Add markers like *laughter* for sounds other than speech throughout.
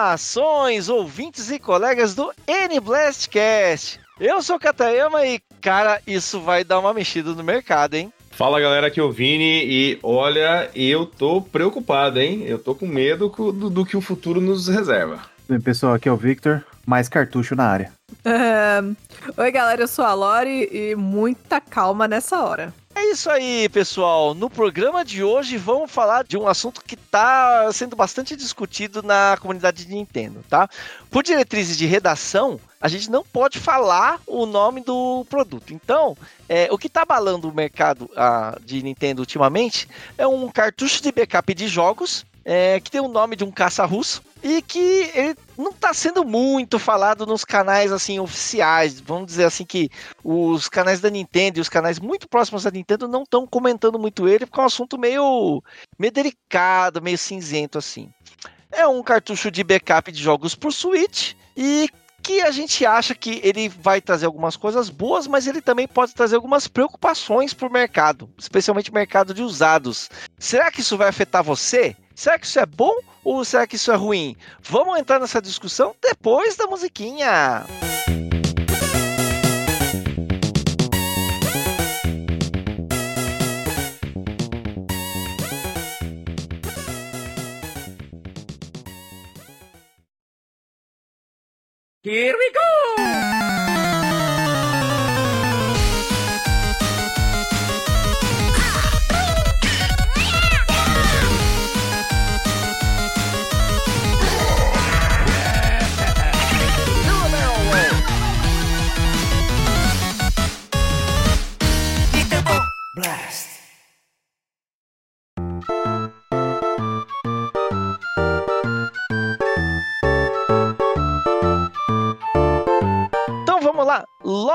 Saudações, ouvintes e colegas do N-Blastcast! Eu sou o Katayama e, cara, isso vai dar uma mexida no mercado, hein? Fala galera, aqui é o Vini e olha, eu tô preocupado, hein? Eu tô com medo do, do que o futuro nos reserva. Bem, pessoal, aqui é o Victor, mais cartucho na área. *laughs* Oi galera, eu sou a Lori e muita calma nessa hora. É isso aí, pessoal. No programa de hoje vamos falar de um assunto que está sendo bastante discutido na comunidade de Nintendo, tá? Por diretrizes de redação, a gente não pode falar o nome do produto. Então, é, o que está abalando o mercado a, de Nintendo ultimamente é um cartucho de backup de jogos é, que tem o nome de um caça-russo e que ele não está sendo muito falado nos canais assim oficiais. Vamos dizer assim que os canais da Nintendo e os canais muito próximos da Nintendo não estão comentando muito ele, porque é um assunto meio, meio delicado, meio cinzento assim. É um cartucho de backup de jogos por Switch e que a gente acha que ele vai trazer algumas coisas boas, mas ele também pode trazer algumas preocupações para o mercado, especialmente mercado de usados. Será que isso vai afetar você? Será que isso é bom ou será que isso é ruim? Vamos entrar nessa discussão depois da musiquinha. Here we go!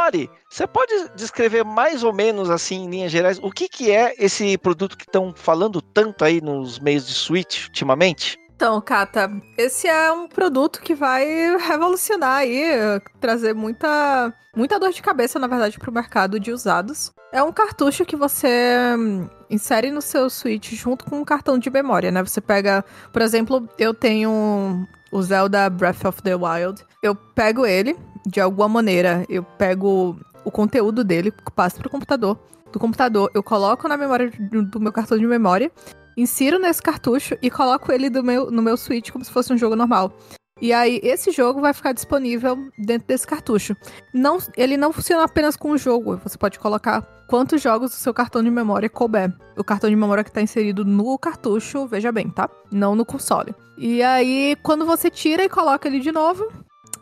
Lori, você pode descrever mais ou menos assim, em linhas gerais, o que, que é esse produto que estão falando tanto aí nos meios de Switch ultimamente? Então, Kata, esse é um produto que vai revolucionar aí, trazer muita, muita dor de cabeça, na verdade, para o mercado de usados. É um cartucho que você hum, insere no seu Switch junto com um cartão de memória, né? Você pega, por exemplo, eu tenho o Zelda Breath of the Wild. Eu pego ele, de alguma maneira, eu pego o conteúdo dele, passo pro computador. Do computador, eu coloco na memória do meu cartão de memória, insiro nesse cartucho e coloco ele meu, no meu Switch como se fosse um jogo normal. E aí, esse jogo vai ficar disponível dentro desse cartucho. Não, ele não funciona apenas com o jogo. Você pode colocar quantos jogos o seu cartão de memória couber. O cartão de memória que está inserido no cartucho, veja bem, tá? Não no console. E aí, quando você tira e coloca ele de novo,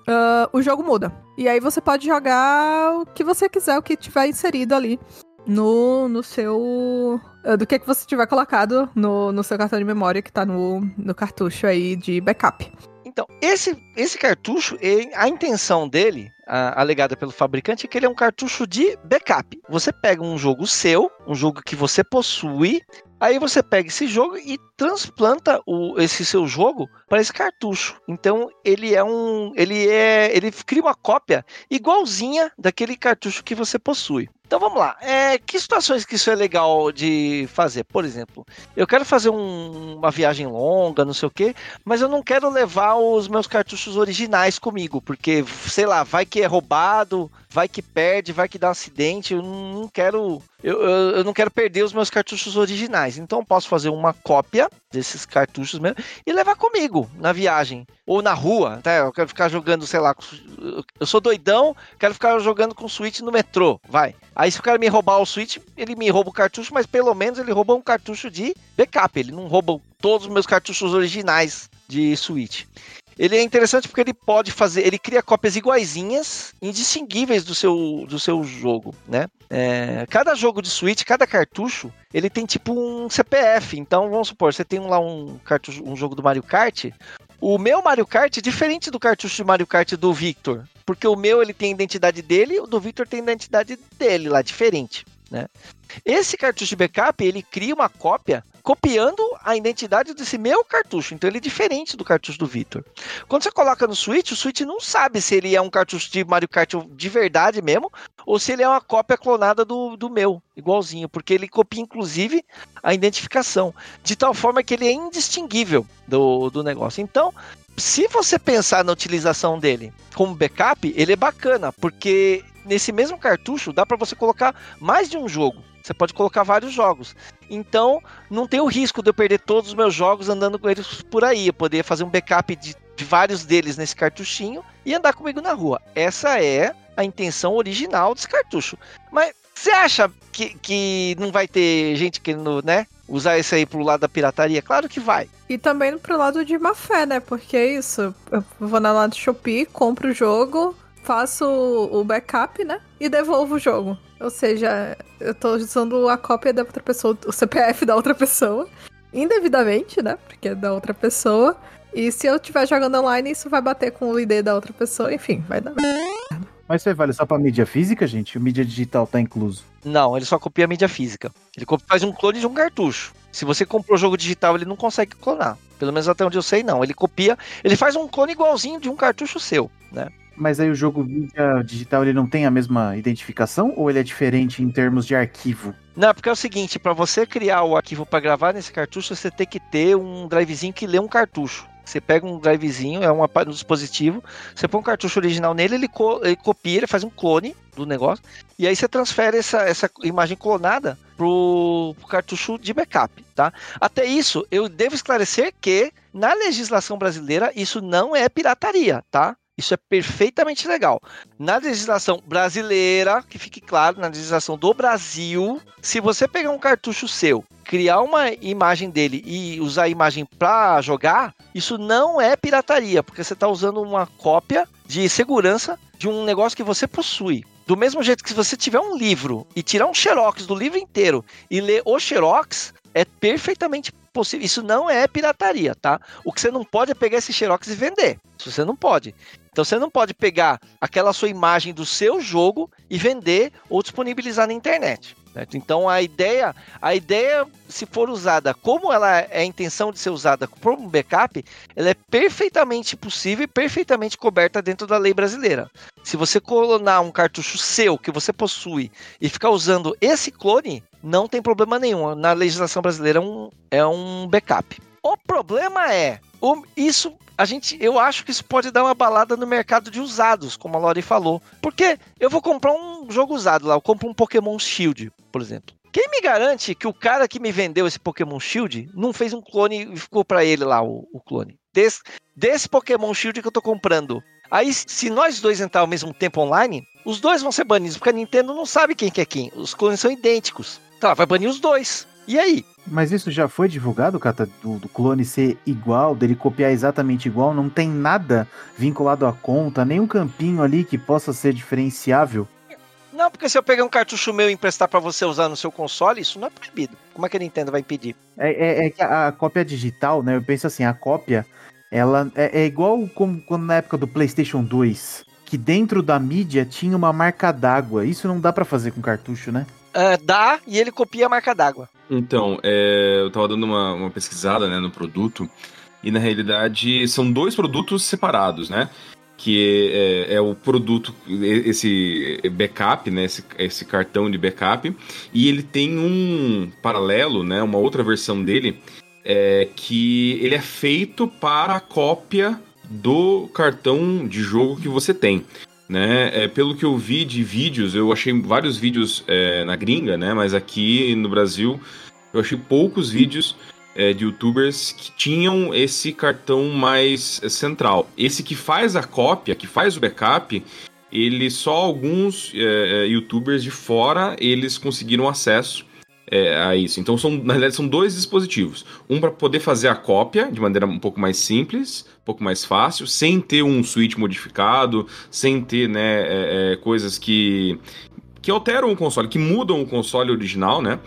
uh, o jogo muda. E aí você pode jogar o que você quiser, o que tiver inserido ali no, no seu. Do que, que você tiver colocado no, no seu cartão de memória que tá no, no cartucho aí de backup. Então, esse, esse cartucho, a intenção dele, a, alegada pelo fabricante, é que ele é um cartucho de backup. Você pega um jogo seu, um jogo que você possui, aí você pega esse jogo e transplanta o, esse seu jogo para esse cartucho. Então, ele é um. Ele é. Ele cria uma cópia igualzinha daquele cartucho que você possui. Então vamos lá. É, que situações que isso é legal de fazer? Por exemplo, eu quero fazer um, uma viagem longa, não sei o quê, mas eu não quero levar os meus cartuchos originais comigo, porque, sei lá, vai que é roubado, vai que perde, vai que dá um acidente. Eu não quero. Eu, eu, eu não quero perder os meus cartuchos originais. Então posso fazer uma cópia desses cartuchos mesmo e levar comigo na viagem. Ou na rua, tá? Eu quero ficar jogando, sei lá, eu sou doidão, quero ficar jogando com o Switch no metrô, vai. Aí se o cara me roubar o Switch, ele me rouba o cartucho, mas pelo menos ele rouba um cartucho de backup, ele não rouba todos os meus cartuchos originais de Switch. Ele é interessante porque ele pode fazer, ele cria cópias iguaizinhas, indistinguíveis do seu, do seu jogo, né? É, cada jogo de Switch, cada cartucho, ele tem tipo um CPF. Então, vamos supor, você tem lá um cartucho, um jogo do Mario Kart. O meu Mario Kart é diferente do cartucho de Mario Kart do Victor, porque o meu ele tem a identidade dele, o do Victor tem a identidade dele lá diferente, né? Esse cartucho de backup, ele cria uma cópia copiando a identidade desse meu cartucho. Então ele é diferente do cartucho do Victor. Quando você coloca no Switch, o Switch não sabe se ele é um cartucho de Mario Kart de verdade mesmo, ou se ele é uma cópia clonada do, do meu, igualzinho, porque ele copia inclusive a identificação, de tal forma que ele é indistinguível do, do negócio. Então, se você pensar na utilização dele como backup, ele é bacana, porque nesse mesmo cartucho dá para você colocar mais de um jogo. Você pode colocar vários jogos. Então, não tem o risco de eu perder todos os meus jogos andando com eles por aí. Eu poderia fazer um backup de, de vários deles nesse cartuchinho e andar comigo na rua. Essa é a intenção original desse cartucho. Mas você acha que, que não vai ter gente querendo, né? Usar esse aí pro lado da pirataria? Claro que vai. E também pro lado de má fé, né? Porque é isso. Eu vou na lá do Shopee, compro o jogo, faço o backup, né? E devolvo o jogo. Ou seja, eu tô usando a cópia da outra pessoa, o CPF da outra pessoa, indevidamente, né? Porque é da outra pessoa. E se eu estiver jogando online, isso vai bater com o ID da outra pessoa, enfim, vai dar. Mas isso aí vale só pra mídia física, gente? O mídia digital tá incluso. Não, ele só copia a mídia física. Ele faz um clone de um cartucho. Se você comprou o jogo digital, ele não consegue clonar. Pelo menos até onde eu sei, não. Ele copia. Ele faz um clone igualzinho de um cartucho seu, né? Mas aí o jogo digital ele não tem a mesma identificação ou ele é diferente em termos de arquivo? Não, porque é o seguinte, para você criar o arquivo para gravar nesse cartucho, você tem que ter um drivezinho que lê um cartucho. Você pega um drivezinho, é um um dispositivo, você põe um cartucho original nele, ele, co- ele copia, ele faz um clone do negócio, e aí você transfere essa, essa imagem clonada pro, pro cartucho de backup, tá? Até isso, eu devo esclarecer que na legislação brasileira isso não é pirataria, tá? Isso é perfeitamente legal. Na legislação brasileira, que fique claro, na legislação do Brasil, se você pegar um cartucho seu, criar uma imagem dele e usar a imagem para jogar, isso não é pirataria, porque você está usando uma cópia de segurança de um negócio que você possui. Do mesmo jeito que se você tiver um livro e tirar um xerox do livro inteiro e ler o xerox, é perfeitamente possível. Isso não é pirataria, tá? O que você não pode é pegar esse xerox e vender. Isso você não pode. Então você não pode pegar aquela sua imagem do seu jogo e vender ou disponibilizar na internet. certo? Então a ideia, a ideia, se for usada como ela é a intenção de ser usada por um backup, ela é perfeitamente possível e perfeitamente coberta dentro da lei brasileira. Se você clonar um cartucho seu que você possui e ficar usando esse clone, não tem problema nenhum. Na legislação brasileira é um, é um backup. O problema é, o- isso a gente, eu acho que isso pode dar uma balada no mercado de usados, como a Lori falou. Porque eu vou comprar um jogo usado lá, eu compro um Pokémon Shield, por exemplo. Quem me garante que o cara que me vendeu esse Pokémon Shield não fez um clone e ficou pra ele lá o, o clone? Desse, desse Pokémon Shield que eu tô comprando. Aí, se nós dois entrar ao mesmo tempo online, os dois vão ser banidos, porque a Nintendo não sabe quem que é quem. Os clones são idênticos. Então, ela vai banir os dois. E aí? Mas isso já foi divulgado, Cata, do, do clone ser igual, dele copiar exatamente igual? Não tem nada vinculado à conta, nem um campinho ali que possa ser diferenciável? Não, porque se eu pegar um cartucho meu e emprestar pra você usar no seu console, isso não é proibido. Como é que a Nintendo vai impedir? É, é- é que a, a cópia digital, né? Eu penso assim, a cópia, ela é, é igual como quando na época do PlayStation 2, que dentro da mídia tinha uma marca d'água. Isso não dá pra fazer com cartucho, né? Ah, dá e ele copia a marca d'água. Então, é, eu tava dando uma, uma pesquisada né, no produto, e na realidade são dois produtos separados, né? Que é, é o produto, esse backup, né? Esse, esse cartão de backup, e ele tem um paralelo, né? Uma outra versão dele, é, que ele é feito para a cópia do cartão de jogo que você tem. Né? É, pelo que eu vi de vídeos, eu achei vários vídeos é, na gringa, né? Mas aqui no Brasil eu achei poucos vídeos é, de youtubers que tinham esse cartão mais é, central. Esse que faz a cópia, que faz o backup, ele só alguns é, youtubers de fora eles conseguiram acesso a isso. Então são na realidade são dois dispositivos, um para poder fazer a cópia de maneira um pouco mais simples, um pouco mais fácil, sem ter um switch modificado, sem ter né, coisas que que alteram o console, que mudam o console original, né?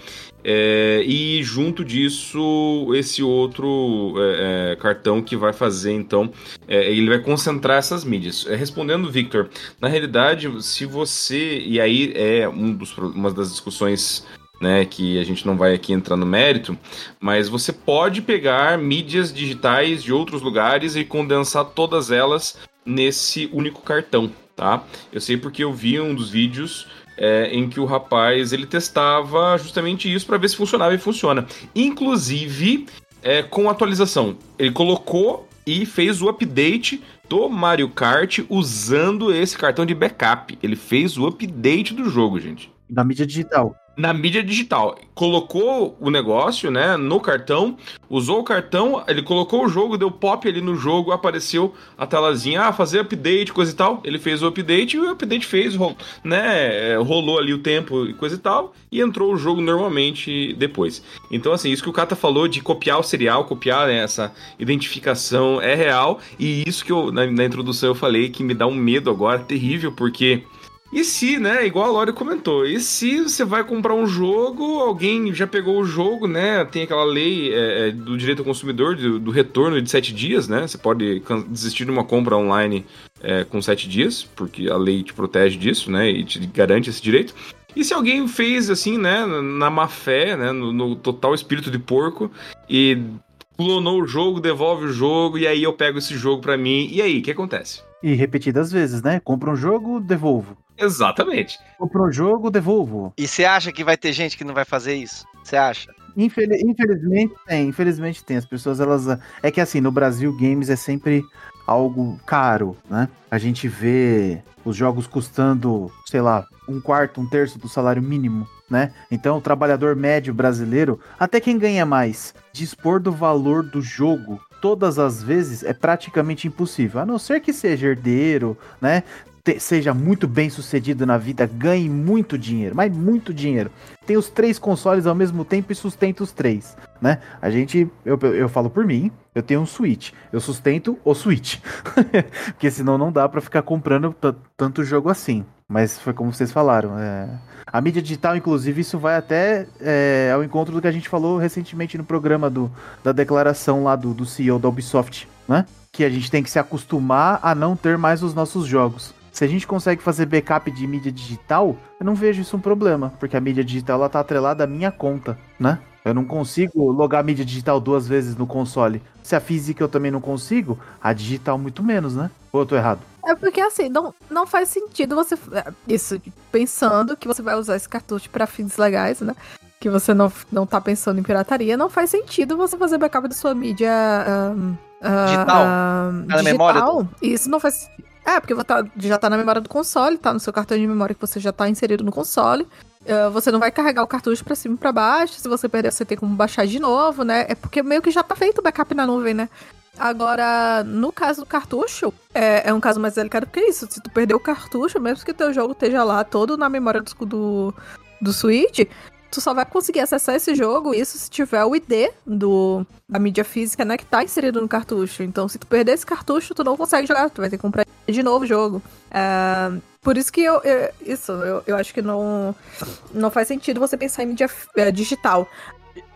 É, e junto disso, esse outro é, é, cartão que vai fazer, então, é, ele vai concentrar essas mídias. É, respondendo, Victor, na realidade, se você. E aí é um dos, uma das discussões né, que a gente não vai aqui entrar no mérito, mas você pode pegar mídias digitais de outros lugares e condensar todas elas nesse único cartão, tá? Eu sei porque eu vi um dos vídeos é, em que o rapaz ele testava justamente isso para ver se funcionava e funciona. Inclusive é, com atualização. Ele colocou e fez o update do Mario Kart usando esse cartão de backup. Ele fez o update do jogo, gente. Da mídia digital na mídia digital. Colocou o negócio, né, no cartão, usou o cartão, ele colocou o jogo, deu pop ali no jogo, apareceu a telazinha, ah, fazer update, coisa e tal. Ele fez o update e o update fez, né, é, rolou ali o tempo e coisa e tal, e entrou o jogo normalmente depois. Então, assim, isso que o Kata falou de copiar o serial, copiar né, essa identificação é real, e isso que eu, na, na introdução eu falei que me dá um medo agora terrível, porque e se, né, igual a Lori comentou, e se você vai comprar um jogo, alguém já pegou o jogo, né, tem aquela lei é, é do direito ao consumidor, do, do, retorno de sete dias, né, você pode desistir de uma compra online é, com sete dias, porque a lei te protege disso, né, e te garante esse direito. E se alguém fez assim, né, na má fé, né, no, no total espírito de porco, e clonou o jogo, devolve o jogo, e aí eu pego esse jogo para mim, e aí, o que acontece? E repetidas vezes, né? Compra um jogo, devolvo. Exatamente. Compra um jogo, devolvo. E você acha que vai ter gente que não vai fazer isso? Você acha? infelizmente tem, infelizmente tem. As pessoas, elas. É que assim, no Brasil, games é sempre algo caro, né? A gente vê os jogos custando, sei lá, um quarto, um terço do salário mínimo, né? Então, o trabalhador médio brasileiro, até quem ganha mais, dispor do valor do jogo todas as vezes é praticamente impossível, a não ser que seja herdeiro, né? Te, seja muito bem sucedido na vida, ganhe muito dinheiro, mas muito dinheiro. Tem os três consoles ao mesmo tempo e sustenta os três, né? A gente, eu, eu falo por mim, eu tenho um Switch, eu sustento o Switch, *laughs* porque senão não dá para ficar comprando tanto jogo assim. Mas foi como vocês falaram, é... a mídia digital, inclusive, isso vai até é, ao encontro do que a gente falou recentemente no programa do, da declaração lá do, do CEO da Ubisoft, né? Que a gente tem que se acostumar a não ter mais os nossos jogos. Se a gente consegue fazer backup de mídia digital, eu não vejo isso um problema, porque a mídia digital ela tá atrelada à minha conta, né? Eu não consigo logar a mídia digital duas vezes no console. Se a física eu também não consigo, a digital muito menos, né? Ou eu tô errado? É porque assim, não, não faz sentido você. É, isso, pensando que você vai usar esse cartucho para fins legais, né? Que você não, não tá pensando em pirataria, não faz sentido você fazer backup da sua mídia. Um, digital. Uh, digital. memória. Isso não faz é, porque tá, já tá na memória do console, tá no seu cartão de memória que você já tá inserido no console. Uh, você não vai carregar o cartucho para cima e pra baixo. Se você perder, você tem como baixar de novo, né? É porque meio que já tá feito o backup na nuvem, né? Agora, no caso do cartucho, é, é, um caso mais delicado é isso. Se tu perder o cartucho, mesmo que teu jogo esteja lá todo na memória do, do, do Switch, tu só vai conseguir acessar esse jogo, isso se tiver o ID do, da mídia física, né, que tá inserido no cartucho. Então, se tu perder esse cartucho, tu não consegue jogar, tu vai ter que comprar de novo o jogo. É, por isso que eu, eu isso, eu, eu acho que não, não faz sentido você pensar em mídia é, digital.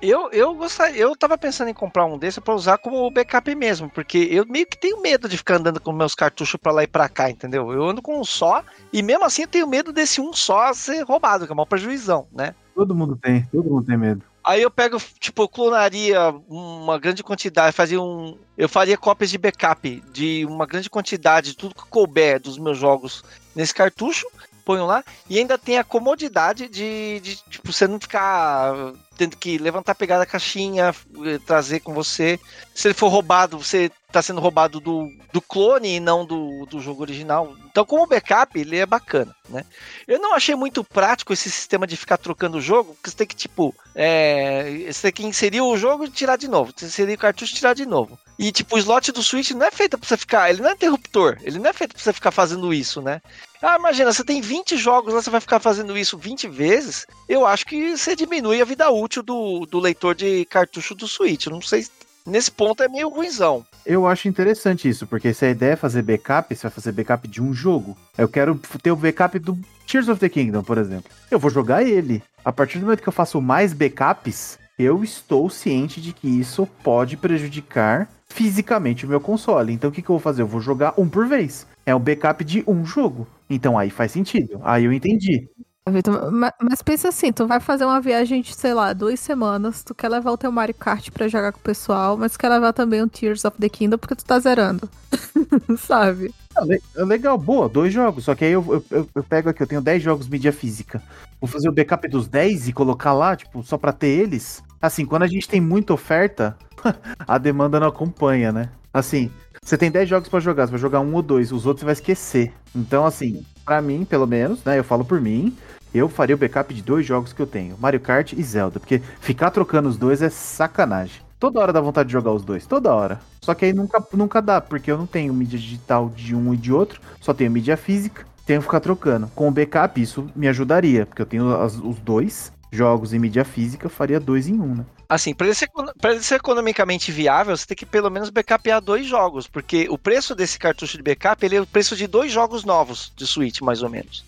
Eu, eu gostaria, eu tava pensando em comprar um desse para usar como backup mesmo, porque eu meio que tenho medo de ficar andando com meus cartuchos para lá e para cá, entendeu? Eu ando com um só e mesmo assim eu tenho medo desse um só ser roubado, que é uma prejuízão, né? Todo mundo tem, todo mundo tem medo. Aí eu pego, tipo, eu clonaria uma grande quantidade, fazia um. Eu faria cópias de backup de uma grande quantidade, tudo que couber dos meus jogos nesse cartucho, ponho lá, e ainda tem a comodidade de, de tipo, você não ficar tendo que levantar, pegar da caixinha, eh, trazer com você. Se ele for roubado, você está sendo roubado do, do clone e não do, do jogo original. Então, como backup, ele é bacana, né? Eu não achei muito prático esse sistema de ficar trocando o jogo, porque você tem que, tipo, é, você tem que inserir o jogo e tirar de novo. Você inserir o cartucho e tirar de novo. E, tipo, o slot do Switch não é feito pra você ficar. Ele não é interruptor. Ele não é feito pra você ficar fazendo isso, né? Ah, imagina, você tem 20 jogos lá, você vai ficar fazendo isso 20 vezes. Eu acho que você diminui a vida útil do, do leitor de cartucho do Switch. Eu não sei. Nesse ponto é meio ruimzão. Eu acho interessante isso, porque se a ideia é fazer backup, você vai fazer backup de um jogo. Eu quero ter o backup do Tears of the Kingdom, por exemplo. Eu vou jogar ele. A partir do momento que eu faço mais backups, eu estou ciente de que isso pode prejudicar fisicamente o meu console. Então o que, que eu vou fazer? Eu vou jogar um por vez. É um backup de um jogo. Então aí faz sentido. Aí eu entendi. Vitor, ma- Mas pensa assim, tu vai fazer uma viagem de, sei lá, duas semanas, tu quer levar o teu Mario Kart pra jogar com o pessoal, mas quer levar também o Tears of the Kingdom porque tu tá zerando. *laughs* Sabe? Ah, le- Legal, boa, dois jogos. Só que aí eu, eu, eu- pego aqui, eu tenho 10 jogos mídia física. Vou fazer o backup dos 10 e colocar lá, tipo, só pra ter eles. Assim, quando a gente tem muita oferta, *laughs* a demanda não acompanha, né? Assim, você tem 10 jogos pra jogar, você vai jogar um ou dois, os outros você vai esquecer. Então, assim, pra mim, pelo menos, né? Eu falo por mim, eu faria o backup de dois jogos que eu tenho: Mario Kart e Zelda. Porque ficar trocando os dois é sacanagem. Toda hora dá vontade de jogar os dois, toda hora. Só que aí nunca, nunca dá, porque eu não tenho mídia digital de um e de outro, só tenho mídia física, tenho que ficar trocando. Com o backup, isso me ajudaria, porque eu tenho as- os dois jogos em mídia física, eu faria dois em um, né? Assim, para ele, ser, pra ele ser economicamente viável, você tem que pelo menos backupear dois jogos, porque o preço desse cartucho de backup ele é o preço de dois jogos novos de Switch, mais ou menos.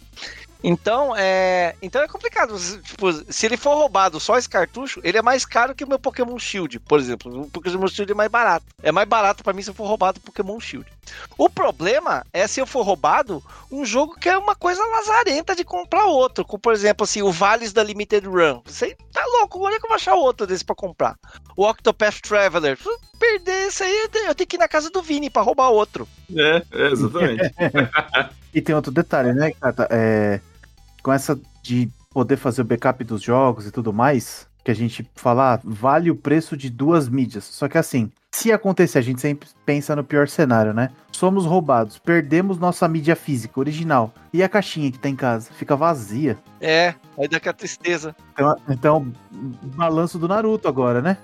Então é, então é complicado. Se- Tipo, se ele for roubado só esse cartucho, ele é mais caro que o meu Pokémon Shield, por exemplo. O Pokémon Shield é mais barato. É mais barato pra mim se eu for roubado o Pokémon Shield. O problema é se eu for roubado um jogo que é uma coisa lazarenta de comprar outro. Como, por exemplo, assim, o Vales da Limited Run. Você tá louco, onde é que eu vou achar outro desse pra comprar? O Octopath Traveler. Se eu perder esse aí, eu tenho- que ir na casa do Vini pra roubar outro. É, é, exatamente. *laughs* E tem outro detalhe, né, Cata? É, com essa de poder fazer o backup dos jogos e tudo mais, que a gente fala, ah, vale o preço de duas mídias. Só que assim, se acontecer, a gente sempre pensa no pior cenário, né? Somos roubados, perdemos nossa mídia física original. E a caixinha que tá em casa? Fica vazia. É, aí dá aquela tristeza. Então, então balanço do Naruto agora, né?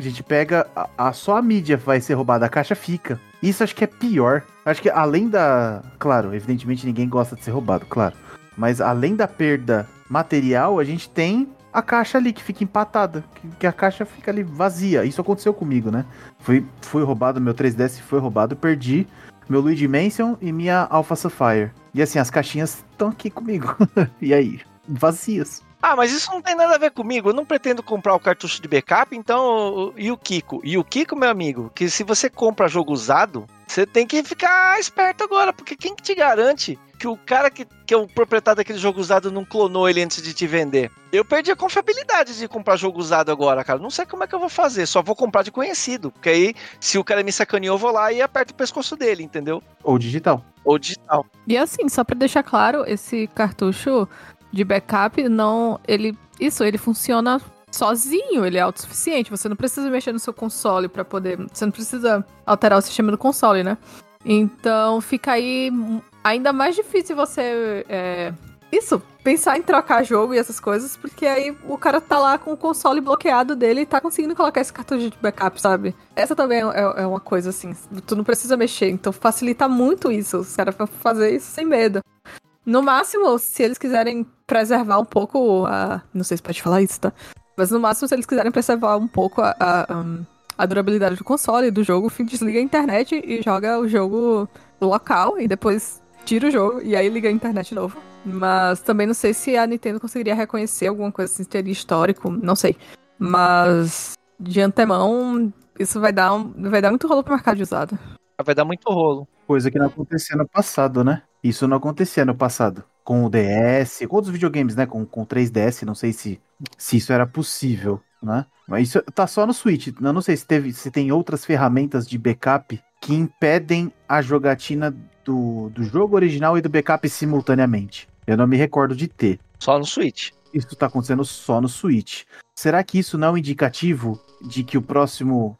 A gente pega a, a- só a mídia vai ser roubada, a caixa fica. Isso acho que é pior. Acho que além da, claro, evidentemente ninguém gosta de ser roubado, claro. Mas além da perda material, a gente tem a caixa ali que fica empatada, que, que a caixa fica ali vazia. Isso aconteceu comigo, né? Fui, fui roubado meu 3DS, foi roubado, perdi meu Luigi Mansion e minha Alpha Sapphire. E assim, as caixinhas estão aqui comigo. *laughs* e aí, vazias. Ah, mas isso não tem nada a ver comigo. Eu não pretendo comprar o cartucho de backup, então. E o Kiko? E o Kiko, meu amigo, que se você compra jogo usado, você tem que ficar esperto agora, porque quem que te garante que o cara que, que é o proprietário daquele jogo usado não clonou ele antes de te vender? Eu perdi a confiabilidade de comprar jogo usado agora, cara. Não sei como é que eu vou fazer, só vou comprar de conhecido. Porque aí, se o cara me sacaneou, eu vou lá e aperto o pescoço dele, entendeu? Ou digital. Ou digital. E assim, só pra deixar claro, esse cartucho de backup não. Ele. Isso, ele funciona sozinho, ele é autossuficiente. Você não precisa mexer no seu console pra poder. Você não precisa alterar o sistema do console, né? Então fica aí ainda mais difícil você. é, Isso, pensar em trocar jogo e essas coisas, porque aí o cara tá lá com o console bloqueado dele e tá conseguindo colocar esse cartucho de backup, sabe? Essa também é, é uma coisa assim, tu não precisa mexer, então facilita muito isso, os caras fazer isso sem medo. No máximo, se eles quiserem preservar um pouco a. Não sei se pode falar isso, tá? Mas no máximo, se eles quiserem preservar um pouco a, a, um, a durabilidade do console e do jogo, desliga a internet e joga o jogo local e depois tira o jogo e aí liga a internet de novo. Mas também não sei se a Nintendo conseguiria reconhecer alguma coisa assim, teria histórico, não sei. Mas de antemão, isso vai dar, um, vai dar muito rolo pro mercado de usado. Vai dar muito rolo. Coisa que não acontecia no passado, né? Isso não acontecia no passado. Com o DS, com outros videogames, né? Com, com 3DS, não sei se, se isso era possível, né? Mas isso tá só no Switch. Eu não sei se, teve, se tem outras ferramentas de backup que impedem a jogatina do, do jogo original e do backup simultaneamente. Eu não me recordo de ter. Só no Switch. Isso tá acontecendo só no Switch. Será que isso não é um indicativo de que o próximo,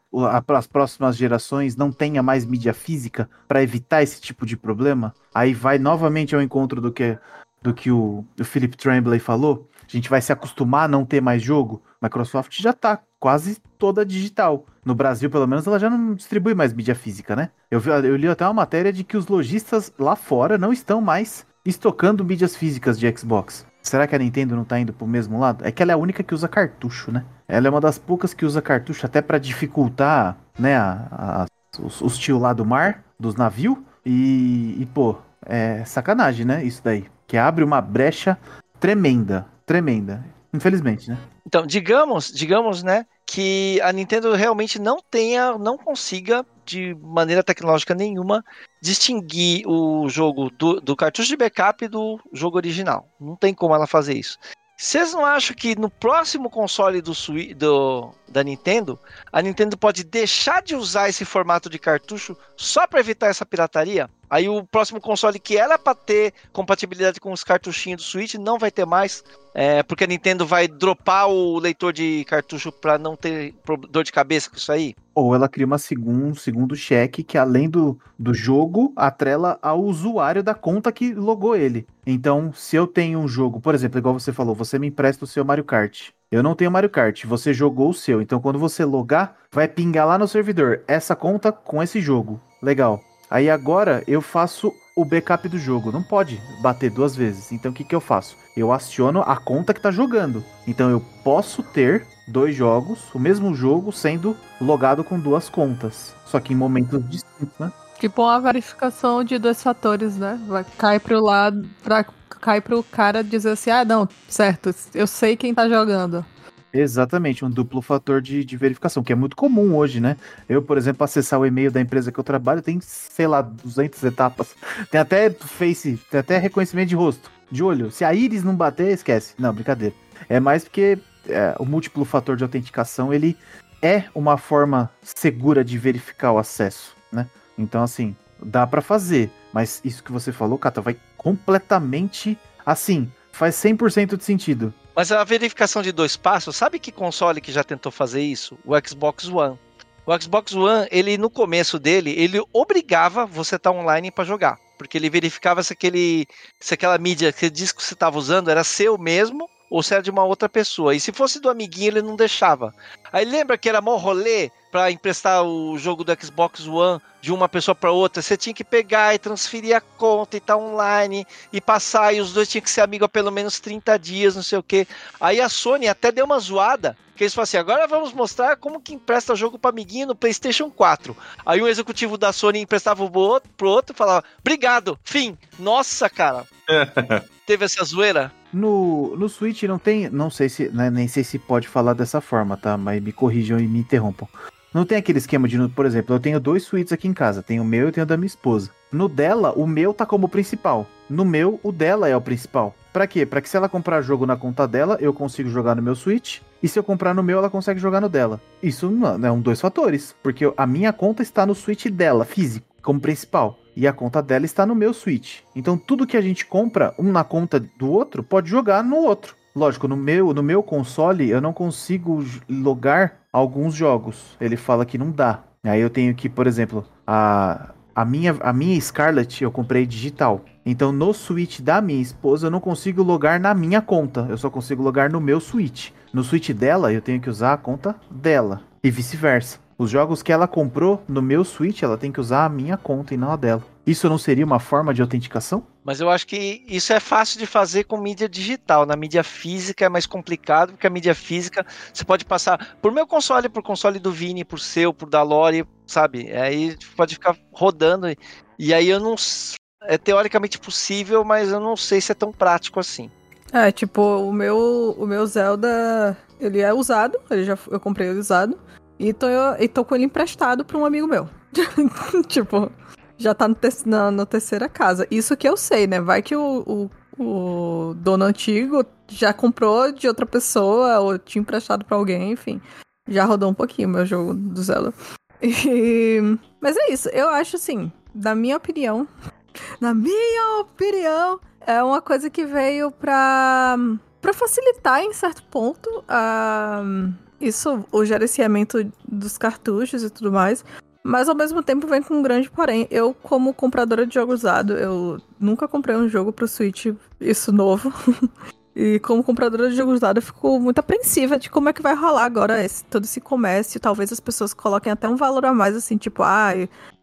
as próximas gerações não tenha mais mídia física para evitar esse tipo de problema? Aí vai novamente ao encontro do que, do que o, o Philip Tremblay falou. A gente vai se acostumar a não ter mais jogo. Microsoft já tá quase toda digital. No Brasil, pelo menos, ela já não distribui mais mídia física, né? Eu, vi- eu li até uma matéria de que os lojistas lá fora não estão mais estocando mídias físicas de Xbox. Será que a Nintendo não tá indo pro mesmo lado? É que ela é a única que usa cartucho, né? Ela é uma das poucas que usa cartucho até pra dificultar, né, a- a- os, os tio lá do mar, dos navios. E, e, pô, é sacanagem, né? Isso daí. Que abre uma brecha tremenda, tremenda. Infelizmente, né? Então, digamos, digamos, né, que a Nintendo realmente não tenha, não consiga de maneira tecnológica nenhuma, distinguir o jogo do, do cartucho de backup do jogo original. Não tem como ela fazer isso. Vocês não acham que no próximo console do, do- da Nintendo, a Nintendo pode deixar de usar esse formato de cartucho só para evitar essa pirataria? Aí o próximo console que era para ter compatibilidade com os cartuchinhos do Switch não vai ter mais, é, porque a Nintendo vai dropar o leitor de cartucho para não ter dor de cabeça com isso aí? Ou ela cria uma segun, um segundo cheque que, além do, do jogo, atrela ao usuário da conta que logou ele. Então, se eu tenho um jogo, por exemplo, igual você falou, você me empresta o seu Mario Kart. Eu não tenho Mario Kart, você jogou o seu. Então, quando você logar, vai pingar lá no servidor essa conta com esse jogo. Legal. Aí agora eu faço o backup do jogo. Não pode bater duas vezes. Então, o que, que eu faço? Eu aciono a conta que tá jogando. Então, eu posso ter dois jogos, o mesmo jogo sendo logado com duas contas. Só que em momentos distintos, né? Tipo uma verificação de dois fatores, né? Vai, cai pro lado, pra, cai pro cara dizer assim, ah, não, certo, eu sei quem tá jogando. Exatamente, um duplo fator de, de verificação, que é muito comum hoje, né? Eu, por exemplo, acessar o e-mail da empresa que eu trabalho, tem, sei lá, 200 etapas. Tem até face, tem até reconhecimento de rosto, de olho. Se a íris não bater, esquece. Não, brincadeira. É mais porque é, o múltiplo fator de autenticação, ele é uma forma segura de verificar o acesso, né? Então, assim, dá pra fazer. Mas isso que você falou, Cata, vai completamente assim. Faz 100% de sentido. Mas a verificação de dois passos, sabe que console que já tentou fazer isso? O Xbox One. O Xbox One, ele no começo dele, ele obrigava você estar online para jogar, porque ele verificava se aquele se aquela mídia, aquele disco que você estava usando era seu mesmo ou se era de uma outra pessoa. E se fosse do amiguinho, ele não deixava. Aí lembra que era mó rolê para emprestar o jogo do Xbox One de uma pessoa para outra? Você tinha que pegar e transferir a conta e estar online e passar, e os dois tinham que ser amigos há pelo menos 30 dias, não sei o que. Aí a Sony até deu uma zoada, que eles falaram assim, agora vamos mostrar como que empresta jogo para amiguinho no Playstation 4. Aí o executivo da Sony emprestava o outro, pro outro e falava, obrigado, fim. Nossa, cara. *laughs* Teve essa zoeira? No, no Switch não tem. Não sei se. né, nem sei se pode falar dessa forma, tá? Mas me corrijam e me interrompam. Não tem aquele esquema de. Por exemplo, eu tenho dois suítes aqui em casa. Tenho o meu e tenho o da minha esposa. No dela, o meu tá como principal. No meu, o dela é o principal. Pra quê? Pra que se ela comprar jogo na conta dela, eu consigo jogar no meu Switch. E se eu comprar no meu, ela consegue jogar no dela. Isso não é um dois fatores. Porque a minha conta está no Switch dela, físico, como principal. E a conta dela está no meu Switch. Então tudo que a gente compra, um na conta do outro, pode jogar no outro. Lógico, no meu, no meu console eu não consigo logar alguns jogos. Ele fala que não dá. Aí eu tenho que, por exemplo, a, a, minha, a minha Scarlet eu comprei digital. Então no Switch da minha esposa eu não consigo logar na minha conta. Eu só consigo logar no meu Switch. No Switch dela eu tenho que usar a conta dela. E vice-versa. Os jogos que ela comprou no meu Switch, ela tem que usar a minha conta e não a dela. Isso não seria uma forma de autenticação? Mas eu acho que isso é fácil de fazer com mídia digital. Na mídia física é mais complicado, porque a mídia física você pode passar por meu console, por console do Vini, por seu, por da Lore, sabe? Aí pode ficar rodando. e- E aí eu não. É teoricamente possível, mas eu não sei se é tão prático assim. É, tipo, o meu, o meu Zelda, ele é usado, ele já, eu comprei ele usado, e tô, e tô com ele emprestado pra um amigo meu. *laughs* tipo, já tá no te- na, na terceira casa. Isso que eu sei, né? Vai que o, o, o dono antigo já comprou de outra pessoa, ou tinha emprestado pra alguém, enfim. Já rodou um pouquinho meu jogo do Zelda. E- Mas é isso, eu acho assim, na minha opinião, *laughs* na minha opinião, é uma coisa que veio pra, pra facilitar em certo ponto a, isso, o gerenciamento dos cartuchos e tudo mais. Mas ao mesmo tempo vem com um grande porém. Eu, como compradora de jogo usado, eu nunca comprei um jogo pro Switch, isso novo. *laughs* e como compradora de jogo usado, eu fico muito apreensiva de como é que vai rolar agora esse, todo esse comércio. Talvez as pessoas coloquem até um valor a mais, assim, tipo, ah,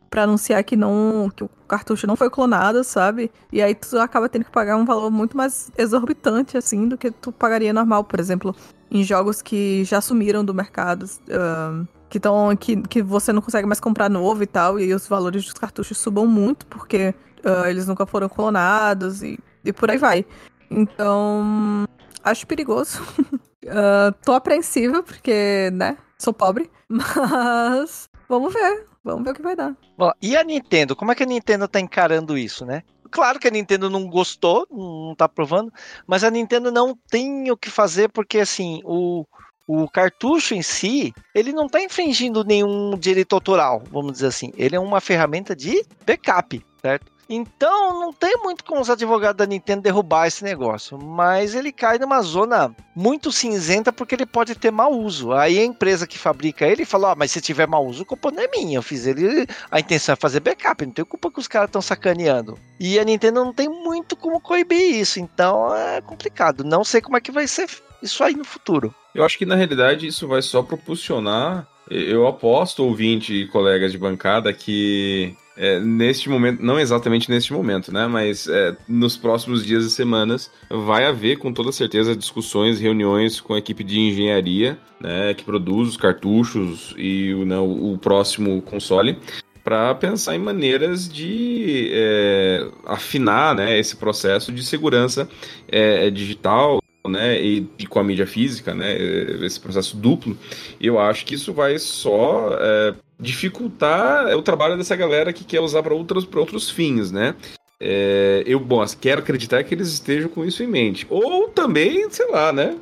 pra anunciar que não que o cartucho não foi clonado, sabe? E aí tu acaba tendo que pagar um valor muito mais exorbitante, assim, do que tu pagaria normal, por exemplo, em jogos que já sumiram do mercado, ahn, que, tão, que, que você não consegue mais comprar novo e tal, e os valores dos cartuchos subam muito, porque ah, eles nunca foram clonados e, e por aí vai. Então, acho perigoso. *laughs* Ah, tô apreensiva, porque, né, sou pobre, *laughs* mas Vamos ver. Vamos ver o que vai dar. Bom, e a Nintendo? Como é que a Nintendo tá encarando isso, né? Claro que a Nintendo não gostou, não tá provando, mas a Nintendo não tem o que fazer porque assim, o, o cartucho em si, ele não tá infringindo nenhum direito autoral, vamos dizer assim. Ele é uma ferramenta de backup, certo? Então não tem muito como os advogados da Nintendo derrubar esse negócio, mas ele cai numa zona muito cinzenta porque ele pode ter mau uso. Aí a empresa que fabrica ele falou: ah, mas se tiver mau uso, a culpa não é minha. Eu fiz ele. A intenção é fazer backup, não tem culpa que os caras estão sacaneando. E a Nintendo não tem muito como coibir isso, então é complicado. Não sei como é que vai ser isso aí no futuro. Eu acho que na realidade isso vai só proporcionar. Eu aposto, ouvinte e colegas de bancada, que é, neste momento, não exatamente neste momento, né? Mas é, nos próximos dias e semanas vai haver com toda certeza discussões, reuniões com a equipe de engenharia, né? Que produz os cartuchos e né, o, próximo console para pensar em maneiras de é, afinar né, esse processo de segurança é, digital né, e, e, com a mídia física, né, esse processo duplo, eu acho que isso vai só é, dificultar o trabalho dessa galera que quer usar para outros, outros fins, né? É, eu, bom, quero acreditar que eles estejam com isso em mente. Ou também, sei lá, né?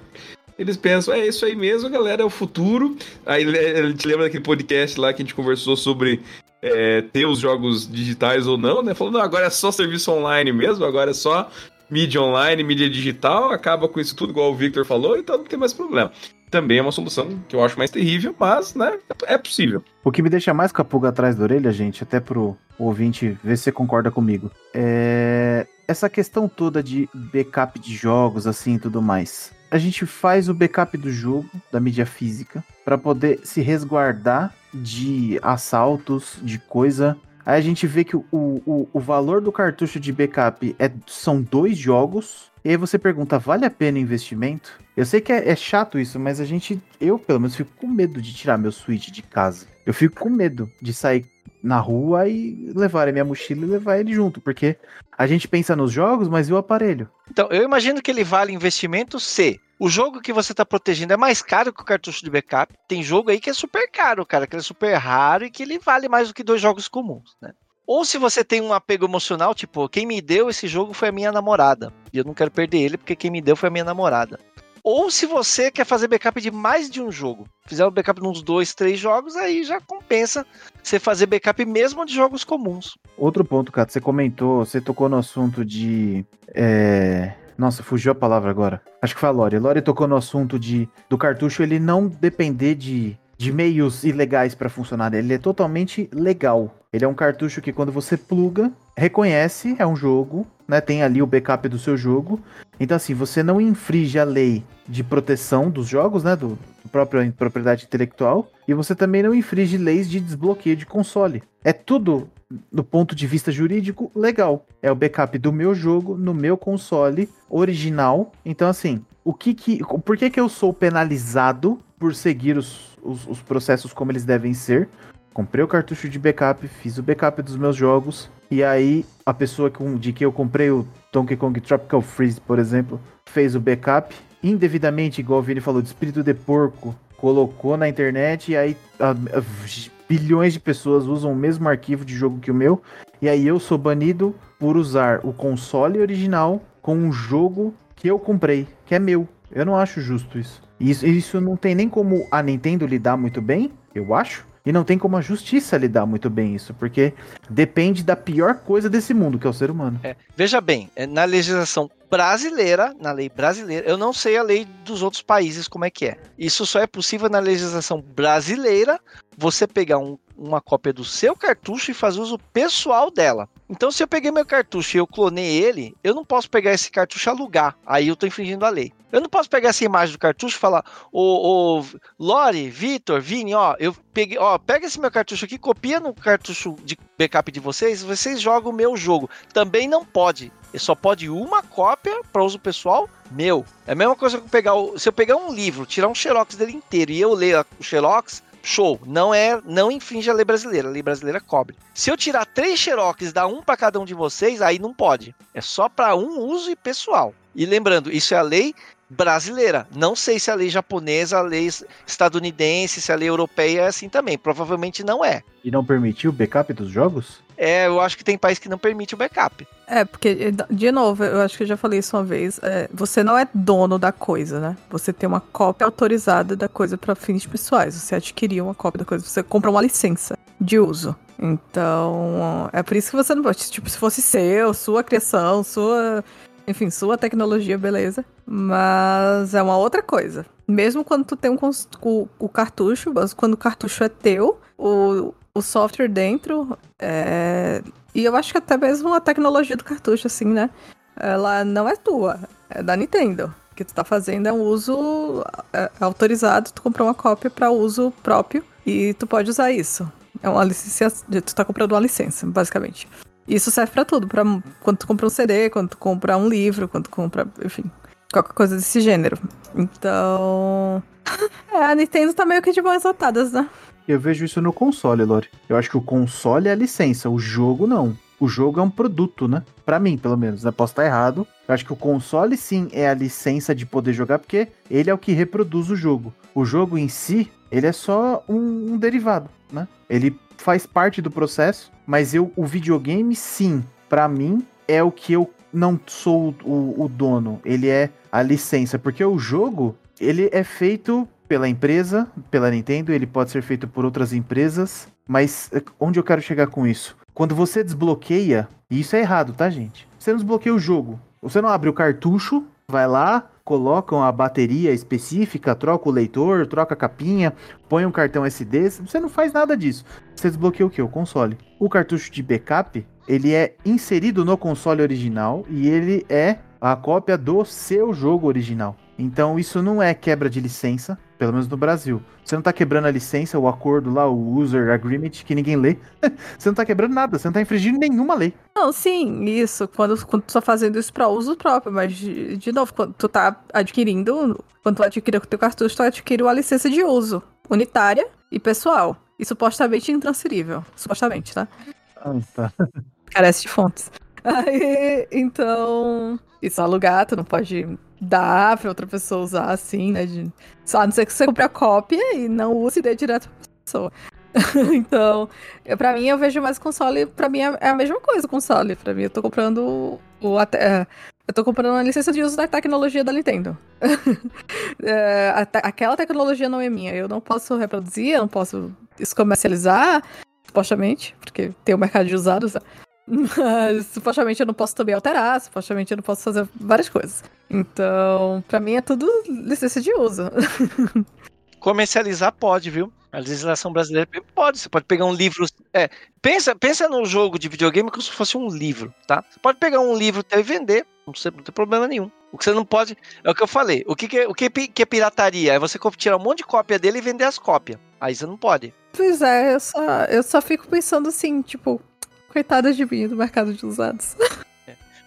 Eles pensam, é isso aí mesmo, galera, é o futuro. Aí ele te lembra daquele podcast lá que a gente conversou sobre é, ter os jogos digitais ou não, né? Falando, agora é só serviço online mesmo, agora é só mídia online, mídia digital, acaba com isso tudo, igual o Victor falou, então não tem mais problema. Também é uma solução que eu acho mais terrível, mas, né, é possível. O que me deixa mais com a pulga atrás da orelha, gente, até pro ouvinte ver se concorda comigo, é essa questão toda de backup de jogos, assim, tudo mais. A gente faz o backup do jogo, da mídia física, para poder se resguardar de assaltos, de coisa Aí a gente vê que o, o, o valor do cartucho de backup é, são dois jogos. E aí você pergunta, vale a pena o investimento? Eu sei que é, é, chato isso, mas a gente, eu pelo menos fico com medo de tirar meu Switch de casa. Eu fico com medo de sair na rua e levar a minha mochila e levar ele junto, porque a gente pensa nos jogos, mas e o aparelho? Então, eu imagino que ele vale investimento se o jogo que você está protegendo é mais caro que o cartucho de backup. Tem jogo aí que é super caro, cara, que é super raro e que ele vale mais do que dois jogos comuns, né? Ou se você tem um apego emocional, tipo, quem me deu esse jogo foi a minha namorada. E eu não quero perder ele porque quem me deu foi a minha namorada. Ou se você quer fazer backup de mais de um jogo, fizer um backup nos dois, três jogos, aí já compensa você fazer backup mesmo de jogos comuns. Outro ponto, cara, você comentou, você tocou no assunto de. É nossa, fugiu a palavra agora. Acho que foi a Lore. A Lore tocou no assunto de do cartucho ele não depender de, de meios ilegais para funcionar. Ele é totalmente legal. Ele é um cartucho que quando você pluga, reconhece, é um jogo, né? Tem ali o backup do seu jogo. Então assim, você não infringe a lei de proteção dos jogos, né, do, do próprio propriedade intelectual, e você também não infringe leis de desbloqueio de console. É tudo do ponto de vista jurídico, legal. É o backup do meu jogo no meu console original. Então, assim, o que que. Por que, que eu sou penalizado por seguir os, os, os processos como eles devem ser? Comprei o cartucho de backup, fiz o backup dos meus jogos, e aí a pessoa com, de que eu comprei o Donkey Kong Tropical Freeze, por exemplo, fez o backup indevidamente, igual o Vini falou, de espírito de porco, colocou na internet e aí a, a, bilhões de pessoas usam o mesmo arquivo de jogo que o meu, e aí eu sou banido por usar o console original com um jogo que eu comprei, que é meu. Eu não acho justo isso. Isso, isso não tem nem como a Nintendo lidar muito bem, eu acho. E não tem como a justiça lidar muito bem isso, porque depende da pior coisa desse mundo, que é o ser humano. É, veja bem, é, na legislação brasileira, na lei brasileira, eu não sei a lei dos outros países como é que é. Isso só é possível na legislação brasileira, você pegar um, uma cópia do seu cartucho e fazer uso pessoal dela. Então, se eu peguei meu cartucho e eu clonei ele, eu não posso pegar esse cartucho e alugar. Aí eu tô infringindo a lei. Eu não posso pegar essa imagem do cartucho e falar, ô, ô Lore, Vitor, Vini, ó, eu peguei, ó, pega esse meu cartucho aqui, copia no cartucho de backup de vocês, vocês jogam o meu jogo. Também não pode. Só pode uma cópia para uso pessoal meu. É a mesma coisa que eu pegar, o, se eu pegar um livro, tirar um xerox dele inteiro e eu ler o xerox, show. Não é, não infringe a lei brasileira. A lei brasileira cobre. Se eu tirar três xerox dar um para cada um de vocês, aí não pode. É só para um uso e pessoal. E lembrando, isso é a lei brasileira. Não sei se a lei japonesa, a lei estadunidense, se a lei europeia é assim também. Provavelmente não é. E não permitiu o backup dos jogos? É, eu acho que tem país que não permite o backup. É, porque, de novo, eu acho que eu já falei isso uma vez. é, você não é dono da coisa, né? Você tem uma cópia autorizada da coisa para fins pessoais. Você adquiriu uma cópia da coisa, você compra uma licença de uso. Então, é por isso que você não pode. Tipo, se fosse seu, sua criação, sua. Enfim, sua tecnologia, beleza. Mas é uma outra coisa. Mesmo quando tu tem um o, o cartucho, mas quando o cartucho é teu, o, o software dentro é. E eu acho que até mesmo a tecnologia do cartucho, assim, né? Ela não é tua, é da Nintendo. O que tu tá fazendo é um uso é, autorizado, tu comprou uma cópia para uso próprio e tu pode usar isso. É uma licença, tu tá comprando uma licença, basicamente. Isso serve pra tudo, para quando tu compra um CD, quando tu compra um livro, quando tu compra, enfim, qualquer coisa desse gênero. Então, é, *laughs* a Nintendo tá meio que de mãos atadas, né? Eu vejo isso no console, Lore. Eu acho que o console é a licença, o jogo não. O jogo é um produto, né? Pra mim, pelo menos. né? Posso estar errado. Eu acho que o console sim é a licença de poder jogar, porque ele é o que reproduz o jogo. O jogo em si, ele é só um, um derivado, né? Ele faz parte do processo, mas eu, o videogame, sim, pra mim, é o que eu não sou o, o dono. Ele é a licença, porque o jogo, ele é feito pela empresa, pela Nintendo, ele pode ser feito por outras empresas, mas eh, onde eu quero chegar com isso? Quando você desbloqueia, e isso é errado, tá, gente? Você não desbloqueia o jogo. Você não abre o cartucho, vai lá, coloca uma bateria específica, troca o leitor, troca a capinha, põe um cartão SD. Você não faz nada disso. Você desbloqueia o que? O console. O cartucho de backup, ele é inserido no console original e ele é a cópia do seu jogo original. Então isso não é quebra de licença, pelo menos no Brasil. Você não tá quebrando a licença, o acordo lá, o user agreement que ninguém lê. *laughs* você não tá quebrando nada, você não tá infringindo nenhuma lei. Não, sim, isso. Quando, quando tu tá fazendo isso pra uso próprio, mas de, de novo, quando tu tá adquirindo, quando tu adquire o teu cartucho, tu adquire uma licença de uso unitária e pessoal. E supostamente intransferível. Supostamente, tá? Ah, tá. Carece de fontes. Aí, então. Isso alugar, tu não pode dar pra outra pessoa usar assim, né? De, só a não ser que você compre a cópia e não use e dê direto pra pessoa. *laughs* então, eu, pra mim, eu vejo mais console. Pra mim é é a mesma coisa o console. Pra mim, eu tô comprando o. até, eu tô comprando uma licença de uso da tecnologia da Nintendo. *laughs* É, a aquela tecnologia não é minha. Eu não posso reproduzir, eu não posso comercializar, supostamente, porque tem o mercado de usados. né? Mas supostamente eu não posso também alterar, supostamente eu não posso fazer várias coisas. Então, pra mim é tudo licença de uso. *laughs* Comercializar pode, viu? A legislação brasileira pode. Você pode pegar um livro. É, pensa, pensa num jogo de videogame como se fosse um livro, tá? Você pode pegar um livro e vender, não, sei, não tem problema nenhum. O que você não pode. É o que eu falei. O que, que, é, o que, que é pirataria? É você tirar um monte de cópia dele e vender as cópias. Aí você não pode. Pois é, eu só, eu só fico pensando assim, tipo, coitada de mim do mercado de usados. *laughs*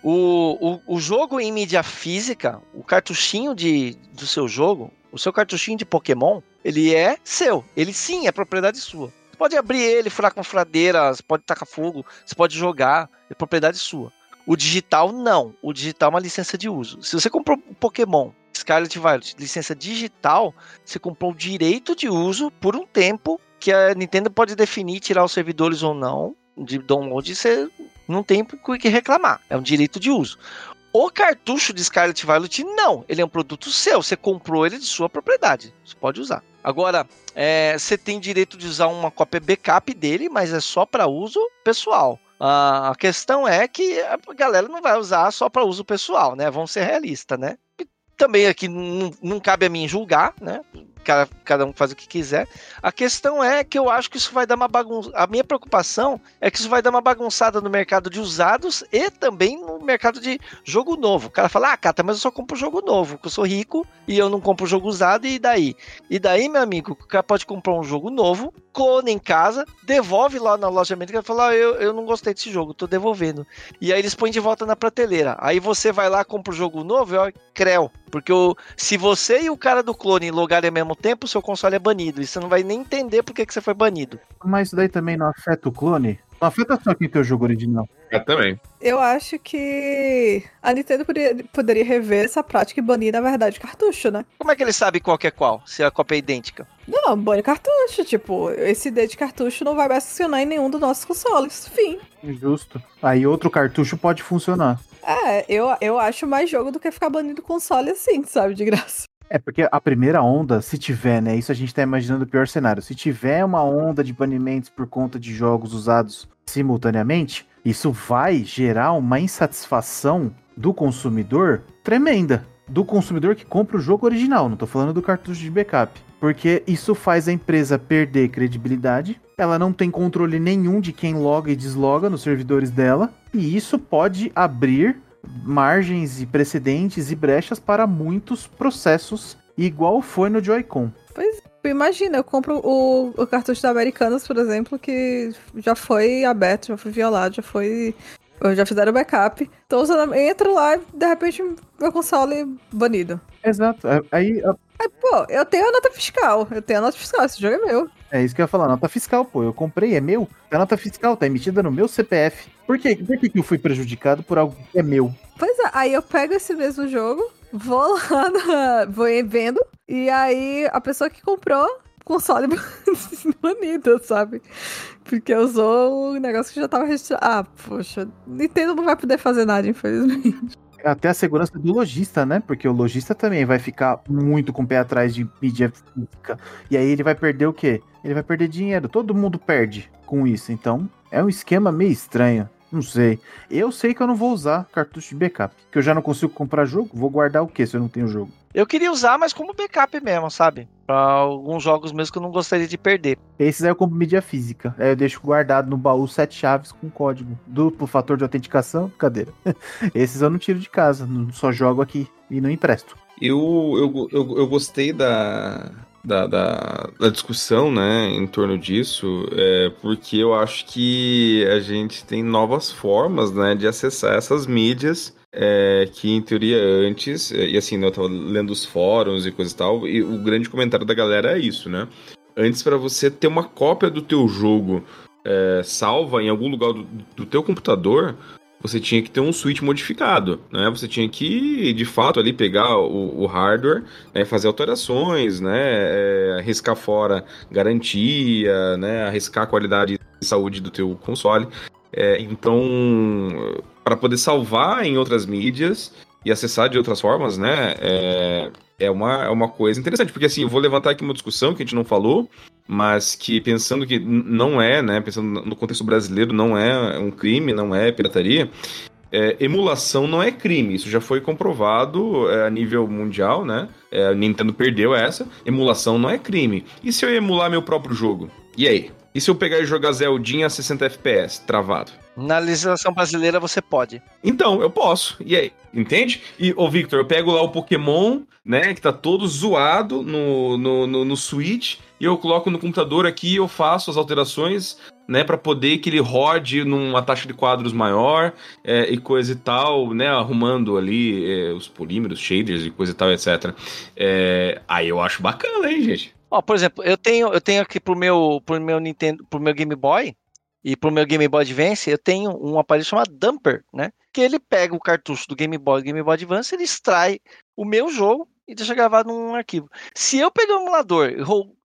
O, o, o jogo em mídia física, o cartuchinho de, do seu jogo, o seu cartuchinho de Pokémon, ele é seu. Ele sim é propriedade sua. Você pode abrir ele, furar com furadeira, você pode tacar fogo, você pode jogar, é propriedade sua. O digital, não. O digital é uma licença de uso. Se você comprou um Pokémon Scarlet Violet, licença digital, você comprou o direito de uso por um tempo que a Nintendo pode definir, tirar os servidores ou não de download, você não tem o que reclamar. É um direito de uso. O cartucho de Scarlet Violet, não. Ele é um produto seu. Você comprou ele de sua propriedade. Você pode usar. Agora, é, você tem direito de usar uma cópia backup dele, mas é só para uso pessoal. Ah, a questão é que a galera não vai usar só para uso pessoal, né? Vamos ser realistas, né? Também aqui não, não cabe a mim julgar, né? Cada, cada um faz o que quiser. A questão é que eu acho que isso vai dar uma bagunça. A minha preocupação é que isso vai dar uma bagunçada no mercado de usados e também no mercado de jogo novo. O cara fala, ah, Cata, mas eu só compro jogo novo, porque eu sou rico e eu não compro jogo usado, e daí? E daí, meu amigo, o cara pode comprar um jogo novo, clona em casa, devolve lá na loja americana e fala, ah, eu, eu não gostei desse jogo, tô devolvendo. E aí eles põem de volta na prateleira. Aí você vai lá, compra o jogo novo, ó, creu. Porque o, se você e o cara do clone logarem ao mesmo tempo, o seu console é banido. E você não vai nem entender por que, que você foi banido. Mas isso daí também não afeta o clone? Não afeta só quem tem o jogo original. É, também. Eu acho que a Nintendo poderia, poderia rever essa prática e banir, na verdade, cartucho, né? Como é que ele sabe qual que é qual? Se a cópia é idêntica? Não, bane cartucho. Tipo, esse ID de cartucho não vai mais funcionar em nenhum dos nossos consoles. Fim. Justo. Aí outro cartucho pode funcionar. É, eu, eu acho mais jogo do que ficar banindo console assim, sabe? De graça. É, porque a primeira onda, se tiver, né? Isso a gente tá imaginando o pior cenário. Se tiver uma onda de banimentos por conta de jogos usados simultaneamente, isso vai gerar uma insatisfação do consumidor tremenda. Do consumidor que compra o jogo original, não tô falando do cartucho de backup. Porque isso faz a empresa perder credibilidade, ela não tem controle nenhum de quem loga e desloga nos servidores dela, e isso pode abrir margens e precedentes e brechas para muitos processos, igual foi no Joy-Con. Pois imagina, eu compro o, o cartucho da Americanas, por exemplo, que já foi aberto, já foi violado, já foi. Já fizeram backup. Tô usando, entro lá e de repente meu console banido. Exato. É, Aí a- Aí, pô, eu tenho a nota fiscal. Eu tenho a nota fiscal, esse jogo é meu. é isso que eu ia falar, nota fiscal, pô. Eu comprei, é meu. A nota fiscal tá emitida no meu CPF. Por quê? Por que, que eu fui prejudicado por algo que é meu? Pois é, aí eu pego esse mesmo jogo, vou lá, na, vou vendo, e aí a pessoa que comprou, console *laughs* banido, sabe? Porque usou o negócio que já tava registrado. Ah, poxa, Nintendo não vai poder fazer nada, infelizmente. Até a segurança do lojista, né? Porque o lojista também vai ficar muito com o pé atrás de mídia física. E aí ele vai perder o quê? Ele vai perder dinheiro. Todo mundo perde com isso. Então, é um esquema meio estranho. Não sei. Eu sei que eu não vou usar cartucho de backup. Que eu já não consigo comprar jogo. Vou guardar o quê se eu não tenho jogo? Eu queria usar, mas como backup mesmo, sabe? Pra alguns jogos mesmo que eu não gostaria de perder. Esses aí eu compro mídia física. Aí eu deixo guardado no baú sete chaves com código. Duplo fator de autenticação, cadeira. *laughs* Esses eu não tiro de casa. Só jogo aqui e não empresto. Eu, eu, eu, eu gostei da, da, da, da discussão, né, em torno disso, é, porque eu acho que a gente tem novas formas, né, de acessar essas mídias, é, que em teoria antes, é, e assim, né, eu tava lendo os fóruns e coisa e tal, e o grande comentário da galera é isso, né, antes para você ter uma cópia do teu jogo é, salva em algum lugar do, do teu computador, você tinha que ter um switch modificado, né? Você tinha que, de fato, ali pegar o, o hardware, né? fazer alterações, né? É, arriscar fora garantia, né? Arriscar a qualidade de saúde do teu console. É, então, para poder salvar em outras mídias e acessar de outras formas, né? É, é, uma, é uma coisa interessante, porque assim, eu vou levantar aqui uma discussão que a gente não falou, mas que pensando que não é, né? Pensando no contexto brasileiro, não é um crime, não é pirataria. É, emulação não é crime, isso já foi comprovado é, a nível mundial, né? É, Nintendo perdeu essa. Emulação não é crime. E se eu emular meu próprio jogo? E aí? E se eu pegar e jogar Zeldinha a 60 FPS, travado? Na legislação brasileira você pode. Então, eu posso. E aí? Entende? E, ô Victor, eu pego lá o Pokémon, né, que tá todo zoado no, no, no, no Switch, e eu coloco no computador aqui, eu faço as alterações, né, para poder que ele rode numa taxa de quadros maior é, e coisa e tal, né, arrumando ali é, os polímeros, shaders e coisa e tal, etc. É, aí eu acho bacana, hein, gente? Ó, por exemplo, eu tenho, eu tenho aqui pro meu, pro meu Nintendo, pro meu Game Boy e pro meu Game Boy Advance, eu tenho um aparelho chamado Dumper, né? Que ele pega o cartucho do Game Boy, Game Boy Advance, ele extrai o meu jogo e deixa gravado num arquivo. Se eu pegar o emulador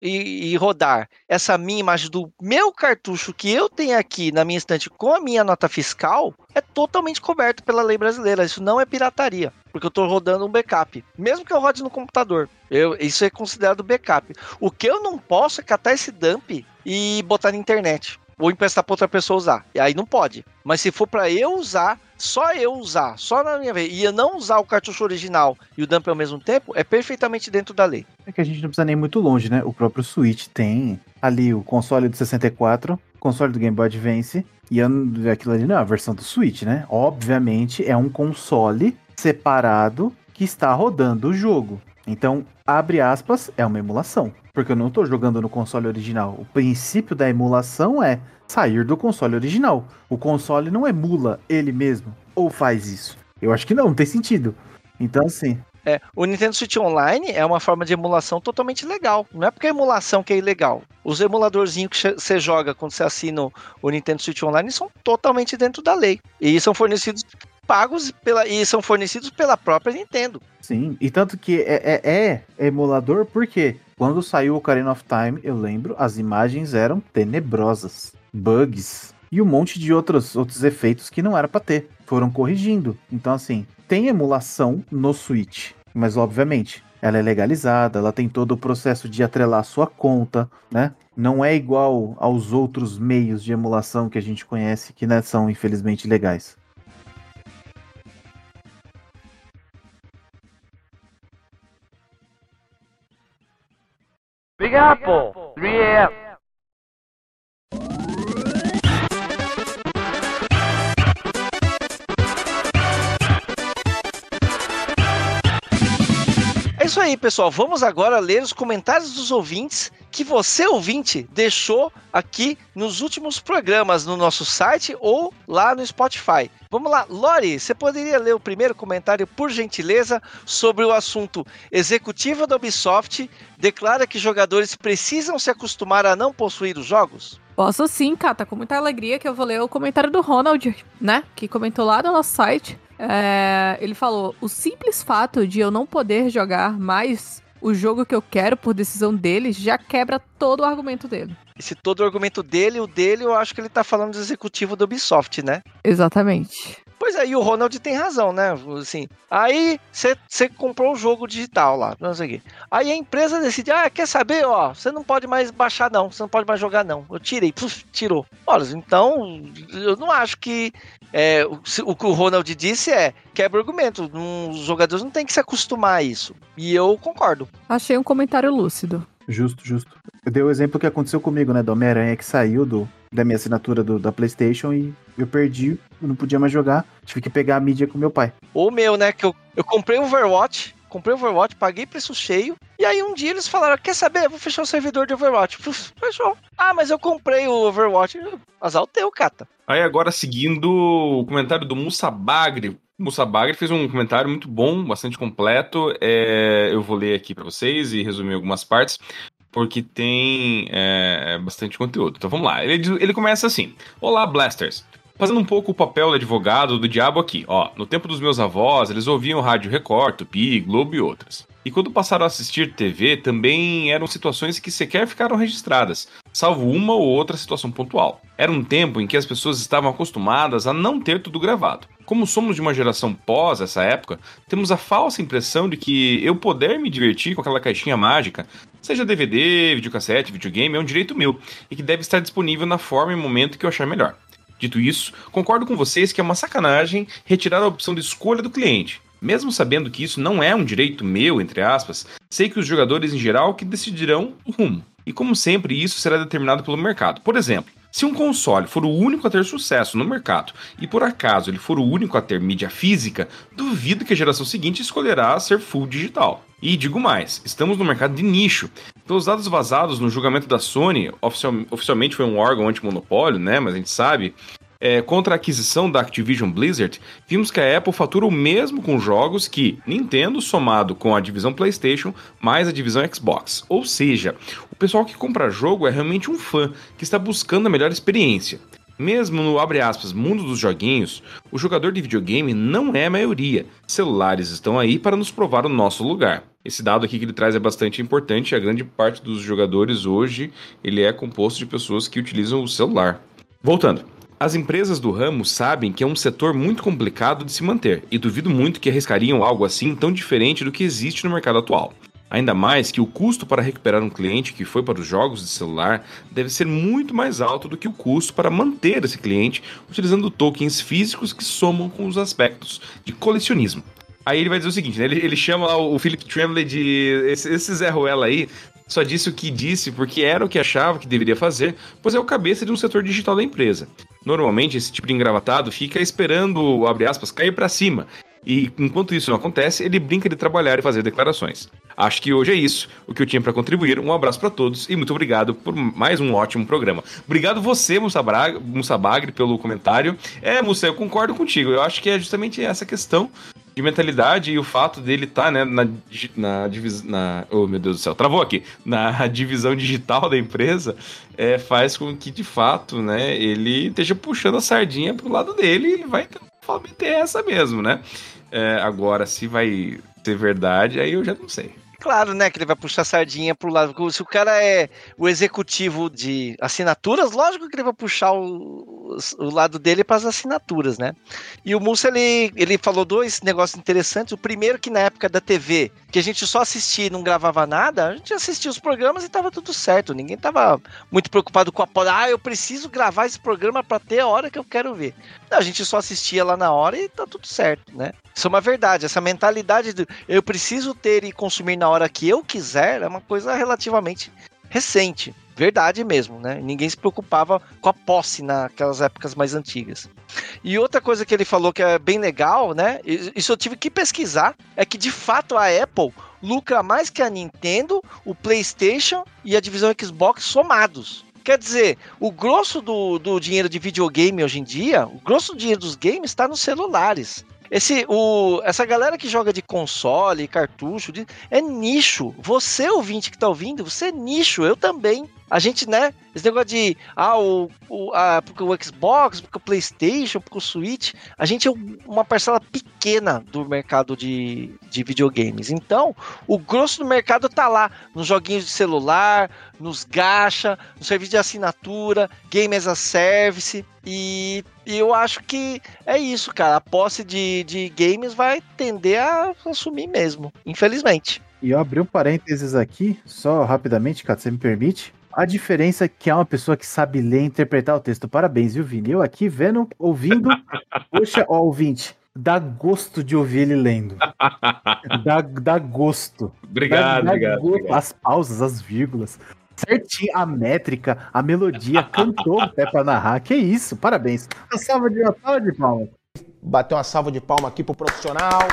e e, e rodar essa minha imagem do meu cartucho que eu tenho aqui na minha estante com a minha nota fiscal, é totalmente coberto pela lei brasileira. Isso não é pirataria, porque eu estou rodando um backup. Mesmo que eu rode no computador, eu, isso é considerado backup. O que eu não posso é catar esse dump e botar na internet. Ou emprestar para outra pessoa usar. E aí não pode. Mas se for para eu usar, só eu usar, só na minha vez, e eu não usar o cartucho original e o dump ao mesmo tempo, é perfeitamente dentro da lei. É que a gente não precisa nem muito longe, né? O próprio Switch tem ali o console do 64, console do Game Boy Advance, e aquilo ali não é a versão do Switch, né? Obviamente é um console separado que está rodando o jogo. Então, abre aspas, é uma emulação. Porque eu não estou jogando no console original. O princípio da emulação é sair do console original. O console não emula ele mesmo. Ou faz isso. Eu acho que não, não tem sentido. Então, assim, É, o Nintendo Switch Online é uma forma de emulação totalmente legal. Não é porque a emulação que é ilegal. Os emuladorzinhos que você joga quando você assina o Nintendo Switch Online são totalmente dentro da lei. E são fornecidos pagos pela, e são fornecidos pela própria Nintendo. Sim, e tanto que é, é, é emulador porque quando saiu o Ocarina of Time, eu lembro, as imagens eram tenebrosas. Bugs e um monte de outros, outros efeitos que não era para ter. Foram corrigindo. Então, assim, tem emulação no Switch, mas obviamente ela é legalizada, ela tem todo o processo de atrelar a sua conta, né? Não é igual aos outros meios de emulação que a gente conhece que né, são infelizmente legais. Big Apple, 3AM. É isso aí, pessoal. Vamos agora ler os comentários dos ouvintes que você, ouvinte, deixou aqui nos últimos programas no nosso site ou lá no Spotify. Vamos lá, Lori, você poderia ler o primeiro comentário, por gentileza, sobre o assunto executiva da Ubisoft declara que jogadores precisam se acostumar a não possuir os jogos? Posso sim, Cata, com muita alegria que eu vou ler o comentário do Ronald, né? Que comentou lá no nosso site. É, ele falou: o simples fato de eu não poder jogar mais o jogo que eu quero por decisão dele já quebra todo o argumento dele. Esse todo o argumento dele, o dele, eu acho que ele tá falando do executivo da Ubisoft, né? Exatamente. Pois aí, o Ronald tem razão, né? Assim, aí você comprou o jogo digital lá, não sei o quê. Aí a empresa decide, ah, quer saber, ó, você não pode mais baixar não, você não pode mais jogar não. Eu tirei, puf, tirou. Olha, então, eu não acho que é, o, o que o Ronald disse é quebra argumento. Não, os jogadores não têm que se acostumar a isso. E eu concordo. Achei um comentário lúcido. Justo, justo. Eu dei o exemplo que aconteceu comigo, né? Do Homem-Aranha que saiu do, da minha assinatura do, da PlayStation e eu perdi, eu não podia mais jogar. Tive que pegar a mídia com meu pai. Ou meu, né? Que eu, eu comprei o Overwatch, comprei o Overwatch, paguei preço cheio. E aí um dia eles falaram: Quer saber? Eu vou fechar o servidor de Overwatch. Fechou. Ah, mas eu comprei o Overwatch. Azar o teu, cata. Aí agora seguindo o comentário do Musa Bagre. O Musa Bagre fez um comentário muito bom, bastante completo. É, eu vou ler aqui para vocês e resumir algumas partes, porque tem é, bastante conteúdo. Então vamos lá. Ele, ele começa assim: Olá, Blasters. Fazendo um pouco o papel do advogado do diabo aqui, ó. No tempo dos meus avós, eles ouviam Rádio Record, Tupi, Globo e outras. E quando passaram a assistir TV, também eram situações que sequer ficaram registradas, salvo uma ou outra situação pontual. Era um tempo em que as pessoas estavam acostumadas a não ter tudo gravado. Como somos de uma geração pós essa época, temos a falsa impressão de que eu poder me divertir com aquela caixinha mágica, seja DVD, videocassete, videogame, é um direito meu e que deve estar disponível na forma e momento que eu achar melhor. Dito isso, concordo com vocês que é uma sacanagem retirar a opção de escolha do cliente. Mesmo sabendo que isso não é um direito meu, entre aspas, sei que os jogadores em geral que decidirão o rumo. E como sempre, isso será determinado pelo mercado. Por exemplo, se um console for o único a ter sucesso no mercado e por acaso ele for o único a ter mídia física, duvido que a geração seguinte escolherá ser full digital. E digo mais, estamos no mercado de nicho. Pelos dados vazados no julgamento da Sony, oficial- oficialmente foi um órgão antimonopólio, né? Mas a gente sabe. é, contra a aquisição da Activision Blizzard, vimos que a Apple fatura o mesmo com jogos que Nintendo somado com a divisão PlayStation mais a divisão Xbox. Ou seja, pessoal que compra jogo é realmente um fã que está buscando a melhor experiência. Mesmo no aspas mundo dos joguinhos, o jogador de videogame não é a maioria. Celulares estão aí para nos provar o nosso lugar. Esse dado aqui que ele traz é bastante importante. A grande parte dos jogadores hoje ele é composto de pessoas que utilizam o celular. Voltando. As empresas do ramo sabem que é um setor muito complicado de se manter e duvido muito que arriscariam algo assim tão diferente do que existe no mercado atual. Ainda mais que o custo para recuperar um cliente que foi para os jogos de celular deve ser muito mais alto do que o custo para manter esse cliente utilizando tokens físicos que somam com os aspectos de colecionismo. Aí ele vai dizer o seguinte, né? ele, ele chama o Philip Tremblay de. Esse, esse Zé Ruela aí só disse o que disse porque era o que achava que deveria fazer, pois é o cabeça de um setor digital da empresa. Normalmente esse tipo de engravatado fica esperando, abre aspas, cair para cima. E enquanto isso não acontece, ele brinca de trabalhar e fazer declarações. Acho que hoje é isso, o que eu tinha para contribuir. Um abraço para todos e muito obrigado por mais um ótimo programa. Obrigado você, Mussa Braga- Mussa Bagre, pelo comentário. É, Mussa, eu concordo contigo. Eu acho que é justamente essa questão de mentalidade e o fato dele estar, tá, né, na, na divisão. Na, oh, meu Deus do céu, travou aqui. Na *laughs* divisão digital da empresa, é, faz com que, de fato, né, ele esteja puxando a sardinha pro lado dele e ele vai meter essa mesmo, né? É, agora, se vai ser verdade, aí eu já não sei. Claro, né, que ele vai puxar sardinha pro lado. Se o cara é o executivo de assinaturas, lógico que ele vai puxar o, o lado dele para as assinaturas, né? E o Mussa, ele, ele falou dois negócios interessantes. O primeiro, que na época da TV, que a gente só assistia e não gravava nada, a gente assistia os programas e tava tudo certo. Ninguém tava muito preocupado com a. Ah, eu preciso gravar esse programa para ter a hora que eu quero ver. Não, a gente só assistia lá na hora e tá tudo certo, né? Isso é uma verdade. Essa mentalidade de eu preciso ter e consumir na hora que eu quiser é uma coisa relativamente recente. Verdade mesmo, né? Ninguém se preocupava com a posse naquelas épocas mais antigas. E outra coisa que ele falou que é bem legal, né? Isso eu tive que pesquisar, é que de fato a Apple lucra mais que a Nintendo, o PlayStation e a divisão Xbox somados. Quer dizer, o grosso do, do dinheiro de videogame hoje em dia, o grosso do dinheiro dos games está nos celulares. Esse, o, essa galera que joga de console, cartucho, de, é nicho. Você, ouvinte que tá ouvindo, você é nicho, eu também. A gente, né? Esse negócio de. Ah, o, o, a, porque o Xbox, porque o PlayStation, porque o Switch. A gente é uma parcela pequena do mercado de, de videogames. Então, o grosso do mercado tá lá. Nos joguinhos de celular, nos gacha, no serviço de assinatura, Game as a Service. E, e eu acho que é isso, cara. A posse de, de games vai tender a assumir mesmo, infelizmente. E eu abri um parênteses aqui, só rapidamente, cara, você me permite. A diferença é que é uma pessoa que sabe ler e interpretar o texto. Parabéns, viu, Vini? Eu aqui vendo, ouvindo. *laughs* Poxa, ó, ouvinte, dá gosto de ouvir ele lendo. Dá, dá gosto. Obrigado, dá, dá obrigado, gosto. obrigado. As pausas, as vírgulas. Certinho, a métrica, a melodia, cantou até pra narrar. Que isso, parabéns. Uma salva de, uma salva de palmas. Bater uma salva de palma aqui pro profissional.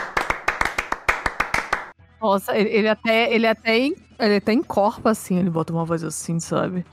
Nossa, ele, até, ele até, ele até encorpa assim, ele bota uma voz assim, sabe?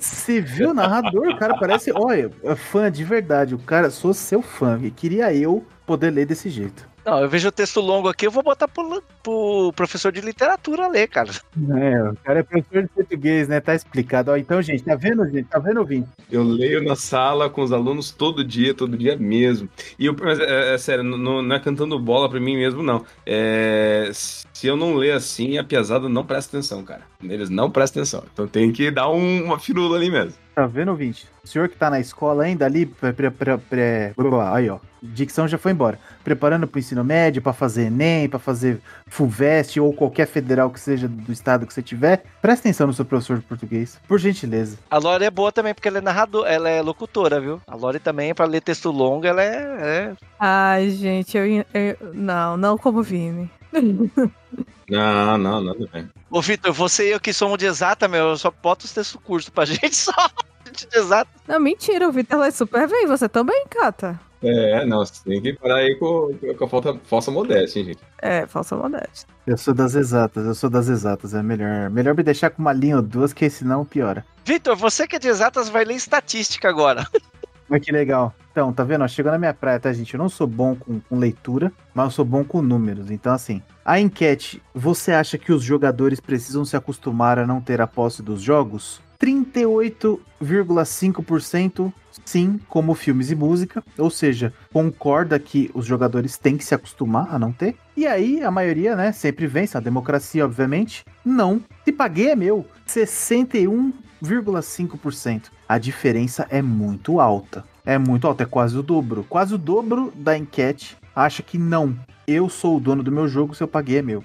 Você viu o narrador? O cara parece. Olha, fã de verdade. O cara, sou seu fã. E queria eu poder ler desse jeito. Não, eu vejo o texto longo aqui, eu vou botar pro, pro professor de literatura ler, cara. É, o cara é professor de português, né? Tá explicado. Ó, então, gente, tá vendo, gente? Tá vendo, ouvinte? Eu leio na sala com os alunos todo dia, todo dia mesmo. E eu, mas, é, é sério, não, não é cantando bola pra mim mesmo, não. É, se eu não ler assim, a piazada não presta atenção, cara. Eles não prestam atenção. Então tem que dar um- uma firula ali mesmo. Tá vendo, ouvinte? O senhor que tá na escola ainda ali, pré, pré, pré, pré- aí, ó. Dicção já foi embora. Preparando pro ensino médio, pra fazer Enem, pra fazer FUVEST ou qualquer federal que seja do estado que você tiver. Presta atenção no seu professor de português, por gentileza. A Lore é boa também, porque ela é narrador, ela é locutora, viu? A Lore também, pra ler texto longo, ela é. é- Ai, gente, eu, eu- não, não como Vini. *laughs* Não, não, nada bem. Ô, Vitor, você e eu que somos de exata, meu, eu só boto os textos curtos pra *laughs* gente só. Gente de exata. Não, mentira, o Vitor lê super bem, você também, Cata. É, não, você tem que parar aí com, com a falta, falsa modéstia, hein, gente. É, falsa modéstia. Eu sou das exatas, eu sou das exatas. É melhor, melhor me deixar com uma linha ou duas, que senão piora. Vitor, você que é de exatas vai ler estatística agora. *laughs* Mas que legal. Então, tá vendo? Chegou na minha praia, tá, gente? Eu não sou bom com, com leitura, mas eu sou bom com números. Então, assim, a enquete: você acha que os jogadores precisam se acostumar a não ter a posse dos jogos? 38,5% sim, como filmes e música. Ou seja, concorda que os jogadores têm que se acostumar a não ter. E aí, a maioria, né, sempre vence, a democracia, obviamente. Não. Se paguei é meu. 61,5%. A diferença é muito alta. É muito alta, é quase o dobro. Quase o dobro da enquete acha que não. Eu sou o dono do meu jogo, se eu paguei é meu.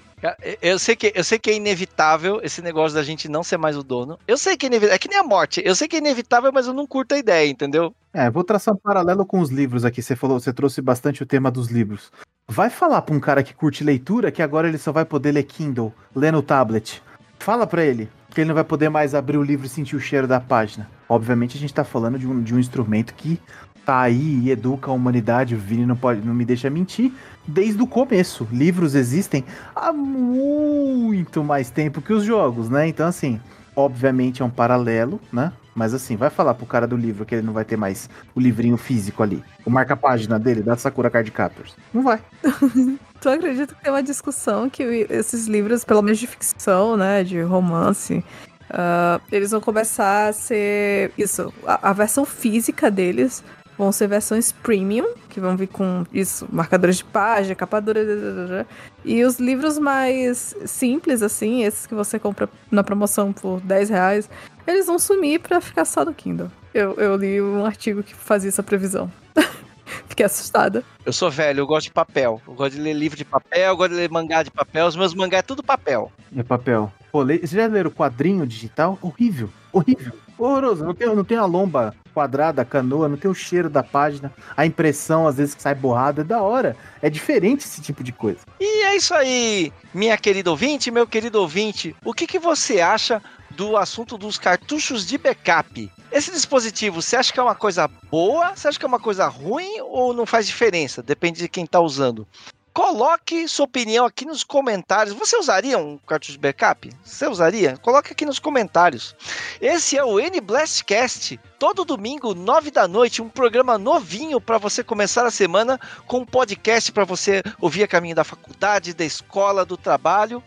Eu sei, que, eu sei que é inevitável esse negócio da gente não ser mais o dono. Eu sei que é inevitável. É que nem a morte. Eu sei que é inevitável, mas eu não curto a ideia, entendeu? É, vou traçar um paralelo com os livros aqui. Você falou, você trouxe bastante o tema dos livros. Vai falar pra um cara que curte leitura que agora ele só vai poder ler Kindle, ler no tablet. Fala pra ele que ele não vai poder mais abrir o livro e sentir o cheiro da página. Obviamente a gente tá falando de um, de um instrumento que tá aí e educa a humanidade. O Vini não, pode, não me deixa mentir. Desde o começo. Livros existem há muito mais tempo que os jogos, né? Então, assim, obviamente é um paralelo, né? Mas assim, vai falar pro cara do livro que ele não vai ter mais o livrinho físico ali. O marca-página dele, da Sakura Card Captors. Não vai. *laughs* Tu acredita que tem uma discussão que esses livros, pelo menos de ficção, né, de romance, ah, eles vão começar a ser isso, a, a versão física deles vão ser versões premium, que vão vir com isso, marcadores de página, capa dura, e os livros mais simples, assim, esses que você compra na promoção por 10 reais, eles vão sumir pra ficar só no Kindle. Eu, eu li um artigo que fazia essa previsão. *laughs* Fiquei assustada. Eu sou velho, eu gosto de papel. Eu gosto de ler livro de papel, eu gosto de ler mangá de papel. Os meus mangá é tudo papel. É papel. Pô, le... Vocês já leram quadrinho digital? Horrível. Horrível. Horroroso. Não tem, não tem a lomba quadrada, a canoa, não tem o cheiro da página. A impressão, às vezes, que sai borrada. É da hora. É diferente esse tipo de coisa. E é isso aí, minha querida ouvinte, meu querido ouvinte. O que, que você acha do assunto dos cartuchos de backup? Esse dispositivo, você acha que é uma coisa boa? Você acha que é uma coisa ruim ou não faz diferença? Depende de quem está usando. Coloque sua opinião aqui nos comentários. Você usaria um cartucho de backup? Você usaria? Coloque aqui nos comentários. Esse é o N Blastcast. Todo domingo, nove da noite, um programa novinho para você começar a semana com um podcast para você ouvir a caminho da faculdade, da escola, do trabalho.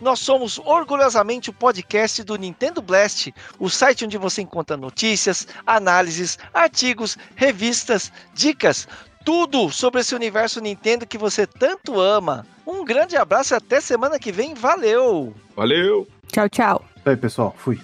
Nós somos orgulhosamente o podcast do Nintendo Blast, o site onde você encontra notícias, análises, artigos, revistas, dicas, tudo sobre esse universo Nintendo que você tanto ama. Um grande abraço e até semana que vem. Valeu! Valeu! Tchau, tchau. Aí, pessoal, fui.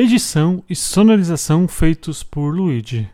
Edição e sonorização feitos por Luigi.